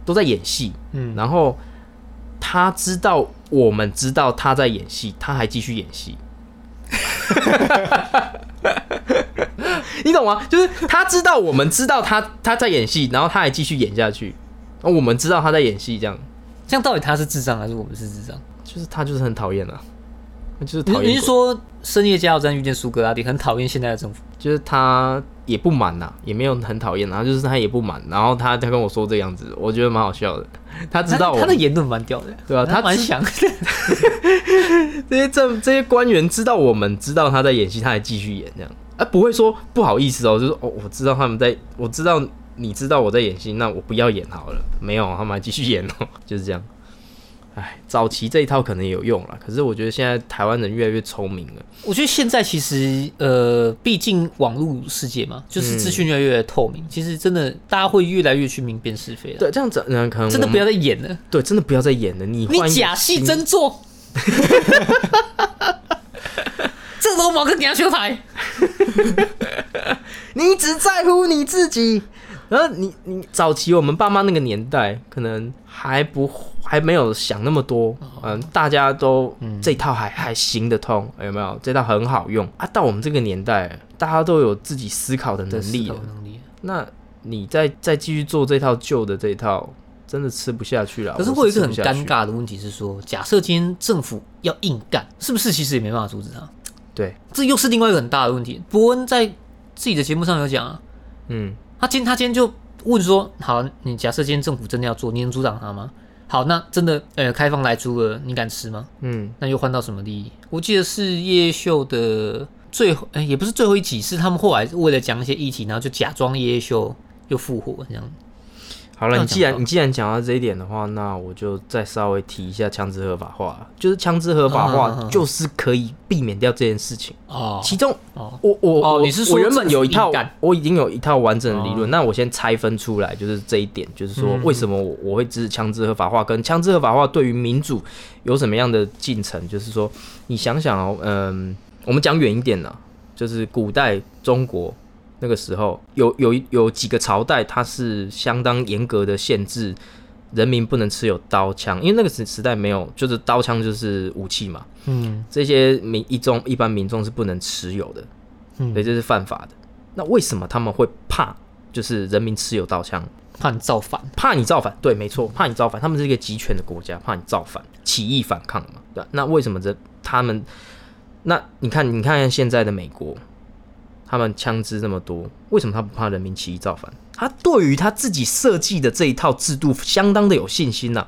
都在演戏，嗯然后他知道我们知道他在演戏，他还继续演戏。<laughs> 你懂吗？就是他知道我们知道他他在演戏，然后他还继续演下去。那我们知道他在演戏，这样这样到底他是智障还是我们是智障？就是他就是很讨厌啊，就是你讨厌。你是说深夜加油站遇见苏格拉底，很讨厌现在的政府？就是他也不满呐，也没有很讨厌，然后就是他也不满，然后他他跟我说这样子，我觉得蛮好笑的。<laughs> 他知道我他他的言论蛮屌的，对啊他蛮想。<laughs> 这些政这些官员知道我们知道他在演戏，他还继续演这样，啊，不会说不好意思哦，就是哦，我知道他们在，我知道你知道我在演戏，那我不要演好了，没有，他们还继续演哦，就是这样。哎，早期这一套可能也有用了，可是我觉得现在台湾人越来越聪明了。我觉得现在其实呃，毕竟网络世界嘛，就是资讯越来越透明，其实真的大家会越来越去明辨是非了。对，这样子，嗯，可能真的不要再演了，对，真的不要再演了。你你假戏真做。<laughs> 这都毛跟给他修台，<laughs> 你只在乎你自己。然后你你早期我们爸妈那个年代，可能还不还没有想那么多，嗯，大家都这套还还行得通，有没有？这套很好用啊。到我们这个年代，大家都有自己思考的能力了。能力。那你再再继续做这套旧的这一套，真的吃不下去了。可是我会有一个很尴。尬的问题是说，假设今天政府要硬干，是不是其实也没办法阻止他？对，这又是另外一个很大的问题。伯恩在自己的节目上有讲啊，嗯，他今他今天就问说：好，你假设今天政府真的要做，你能阻挡他吗？好，那真的呃开放来猪了，你敢吃吗？嗯，那又换到什么利益？我记得是叶叶秀的最后，哎、也不是最后一集，是他们后来为了讲一些议题，然后就假装叶叶秀又复活这样。好了，你既然你既然讲到这一点的话，那我就再稍微提一下枪支合法化，就是枪支合法化嗯就是可以避免掉这件事情。哦其中哦，我我我哦你是说我原本有一套我已经有一套完整的理哦论。那我先拆分出来，就是这一点，就是说嗯为什么我我会支持枪支合法化，跟枪支合法化对于民主有什么样的进程？就是说，你想想哦，嗯，我们讲远一点呢，就是古代中国那个时候，有有有几个朝代，它是相当严格的限制。人民不能持有刀枪，因为那个时时代没有，就是刀枪就是武器嘛，嗯这些民一众一般民众是不能持有的。嗯，所以，这是犯法的。那为什么他们会怕？就是人民持有刀枪，怕你造反。怕你造反。对，没错，怕你造反。他们是一个集权的国家，怕你造反、起义反抗嘛。对，那为什么这他们？那你看，你看现在的美国，他们枪支那么多，为什么他不怕人民起义造反？他对于他自己设计的这一套制度相当的有信心呐、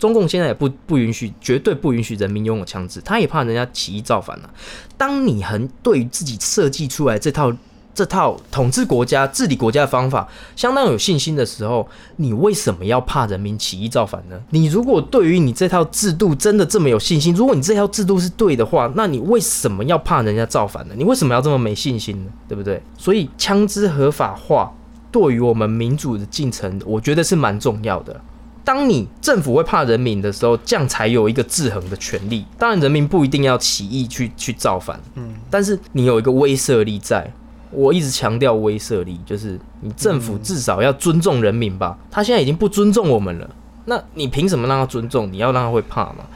中共现在也不不允许，绝对不允许人民拥有枪支，他也怕人家起义造反啊、当你很对于自己设计出来这套这套统治国家、治理国家的方法相当有信心的时候，你为什么要怕人民起义造反呢？你如果对于你这套制度真的这么有信心，如果你这套制度是对的话，那你为什么要怕人家造反呢？你为什么要这么没信心呢？对不对？所以枪支合法化对于我们民主的进程，我觉得是蛮重要的。当你政府会怕人民的时候，这样才有一个制衡的权利。当然，人民不一定要起义去去造反，嗯，但是你有一个威慑力在。我一直强调威慑力，就是你政府至少要尊重人民吧。他现在已经不尊重我们了，那你凭什么让他尊重？你要让他会怕吗？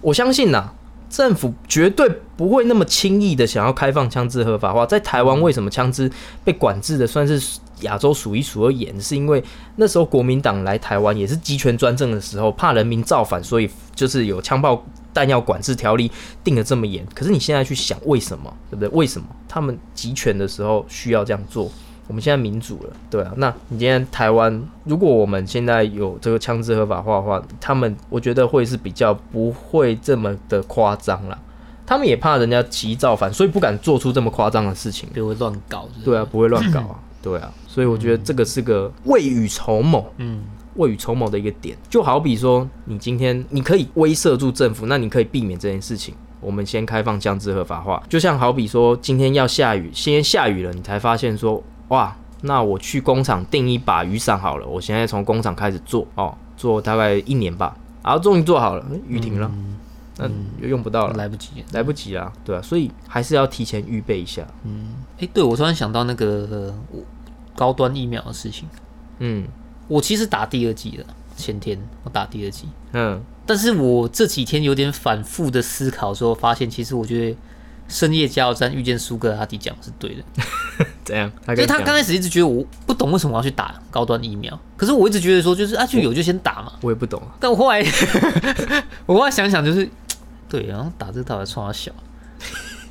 我相信呐、政府绝对不会那么轻易的想要开放枪支合法化。在台湾，为什么枪支被管制的算是亚洲数一数二严？是因为那时候国民党来台湾也是集权专政的时候，怕人民造反，所以就是有枪炮弹药管制条例定的这么严。可是你现在去想，为什么？对不对？为什么他们集权的时候需要这样做？我们现在民主了，对啊。那你今天台湾，如果我们现在有这个枪支合法化的话，他们我觉得会是比较不会这么的夸张啦。他们也怕人家起造反，所以不敢做出这么夸张的事情。就会乱搞，是是对啊，，不会乱搞啊，对啊。所以我觉得这个是个未雨绸缪，嗯，未雨绸缪的一个点。就好比说，你今天你可以威慑住政府，那你可以避免这件事情。我们先开放枪支合法化，就像好比说，今天要下雨，先下雨了，你才发现说，哇，那我去工厂订一把雨伞好了，我现在从工厂开始做哦，做大概一年吧，然后终于做好了，雨停了，那又用不到了，来不及。来不及啦，对啊，所以还是要提前预备一下，嗯哎、对我突然想到那个、呃高端疫苗的事情，嗯我其实打第二季了，前天我打第二季，嗯，但是我这几天有点反复的思考之后，发现其实我觉得深夜加油站遇见苏格拉底讲的是对的，<laughs> 怎样？他因为他刚开始一直觉得我不懂为什么要去打高端疫苗，可是我一直觉得说就是啊就有就先打嘛，我也不懂啊，但我后来 <laughs> 我后来想想就是 <tsk> 对，然后打这个到底冲他小。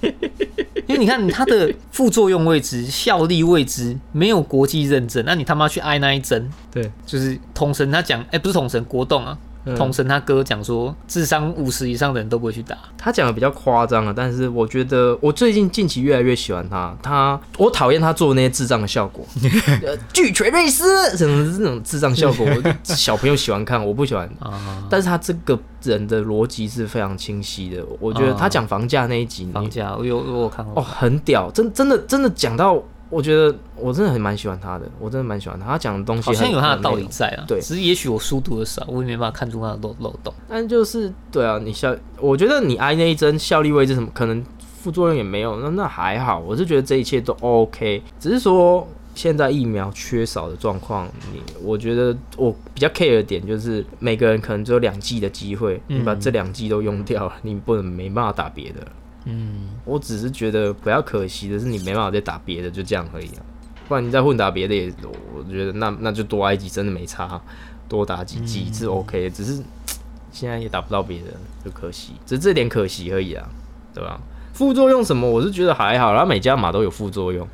<laughs> 因为你看它的副作用未知、效力未知，没有国际认证，那你他妈去挨那一针，对，就是统神他讲，哎、不是统神，国栋啊，统神他哥讲说，智商五十以上的人都不会去打。他讲的比较夸张啊，但是我觉得我最近近期越来越喜欢他。他我讨厌他做的那些智障的效果，<laughs> 呃巨锤瑞斯什么这种智障效果，<laughs> 小朋友喜欢看，我不喜欢。啊，但是他这个人的逻辑是非常清晰的，我觉得他讲房价那一集，房价我有我有看哦，很屌，真真的真的讲到，我觉得我真的很蛮喜欢他的，我真的蛮喜欢他，他讲的东西好像有他的道理在啊。对只是也许我书读的少，我也没办法看出他的漏漏洞。但就是对啊，你效，我觉得你挨那一针效力位置什么，可能副作用也没有，那那还好。我是觉得这一切都 OK，只是说现在疫苗缺少的状况，你我觉得我比较 care 的点就是每个人可能只有两剂的机会，你把这两剂都用掉了，你不能没办法打别的。嗯，我只是觉得比较可惜的是你没办法再打别的，就这样而已啊。不然你再混打别的也，我觉得那那就多挨几真的没差，多打几剂是 OK 的，只是 <tsk> 现在也打不到别的，就可惜，只是这点可惜而已啊，对吧？副作用什么，我是觉得还好，然后每家马都有副作用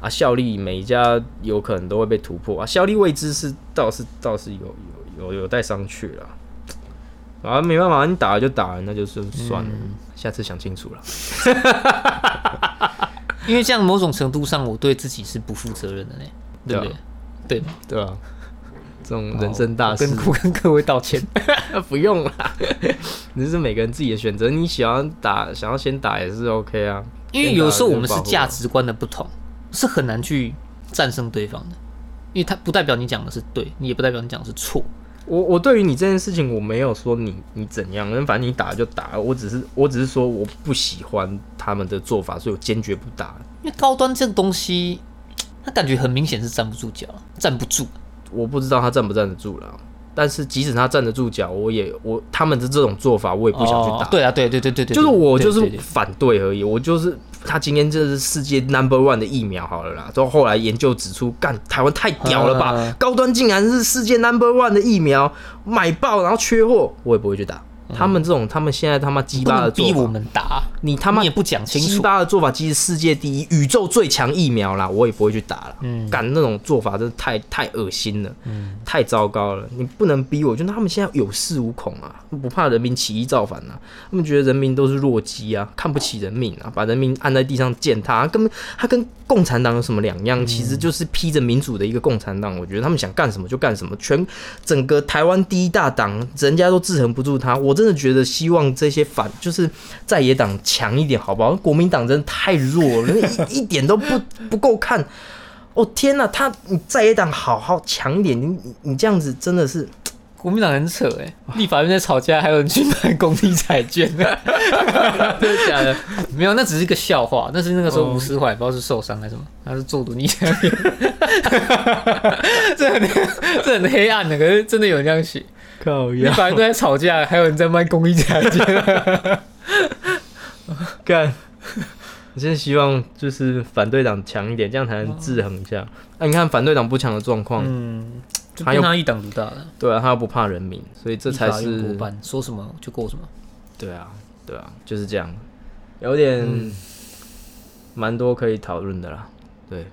啊，效力每一家有可能都会被突破啊，效力未知是倒是倒是有有有有待商榷了。啊，没办法，你打了就打了，那就是算了，下次想清楚了。<laughs> 因为这样某种程度上，我对自己是不负责任的呢，对不对？对吗？对啊，这种人生大我事，跟我跟各位道歉。<laughs> 不用啦，这是每个人自己的选择。你喜欢打，想要先打也是 OK 啊。因为有时候我们是价值观的不同，是很难去战胜对方的。因为他不代表你讲的是对，你也不代表你讲的是错。我我对于你这件事情，我没有说你你怎样，反正你打就打，我只是我只是说我不喜欢他们的做法，所以我坚决不打。因为高端这个东西，他感觉很明显是站不住脚，站不住。我不知道他站不站得住了，但是即使他站得住脚，我也我他们的这种做法，我也不想去打。哦对啊，对对对对对，就是我就是反对而已，我就是他今天这是世界 number one 的疫苗好了啦，到后来研究指出，干台湾太屌了吧，嗯高端竟然是世界 number one 的疫苗，买爆然后缺货，我也不会去打。他们这种，他们现在他妈鸡巴的做法，逼我们打，你他妈也不讲清楚鸡楚。巴的做法，即是世界第一、宇宙最强疫苗啦，我也不会去打了。嗯干那种做法真的太太恶心了，太糟糕了。你不能逼我，就他们现在有恃无恐啊，不怕人民起义造反啊。他们觉得人民都是弱鸡啊，看不起人民啊，把人民按在地上践踏，根本他跟共产党有什么两样？其实就是披着民主的一个共产党。我觉得他们想干什么就干什么，全整个台湾第一大党，人家都制衡不住他。我真的觉得希望这些反就是在野党强一点，好不好？国民党真的太弱了，一一点都不 <laughs> 不够看。哦天呐，他你在野党好好强一点，你你你这样子真的是国民党很扯哎，立法院在吵架，还有人去买公益彩券，<laughs> 真的假的？没有，那只是一个笑话。那是那个时候哦吴思怀不知道是受伤还是什么，他是坐轮椅在那边，<laughs> 这很 <laughs> 这很黑暗的，可是真的有人这样写。靠立法院都在吵架，还有人在卖公益彩券。干！我现在希望就是反对党强一点，这样才能制衡一下。那、你看反对党不强的状况，嗯，他一党独大了，对啊，他又不怕人民，所以这才是说什么就过什么。对啊，对啊，就是这样，有点蛮多可以讨论的啦。对，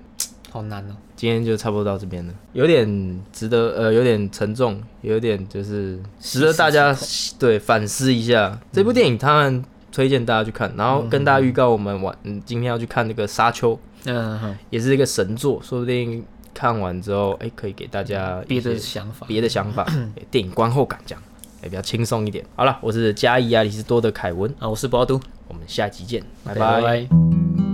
好难哦。今天就差不多到这边了，有点值得，呃，有点沉重，有点就是值得大家对反思一下这部电影。当然推荐大家去看，然后跟大家预告我们晚嗯今天要去看那个《沙丘》，嗯哼，也是一个神作，说不定看完之后，哎、可以给大家别的想法。别的想法，<clears throat> 哎电影观后感这样，哎、比较轻松一点。好了，我是嘉义亚里斯多的凯文，啊，我是博都，我们下集见，拜 OK，拜拜拜。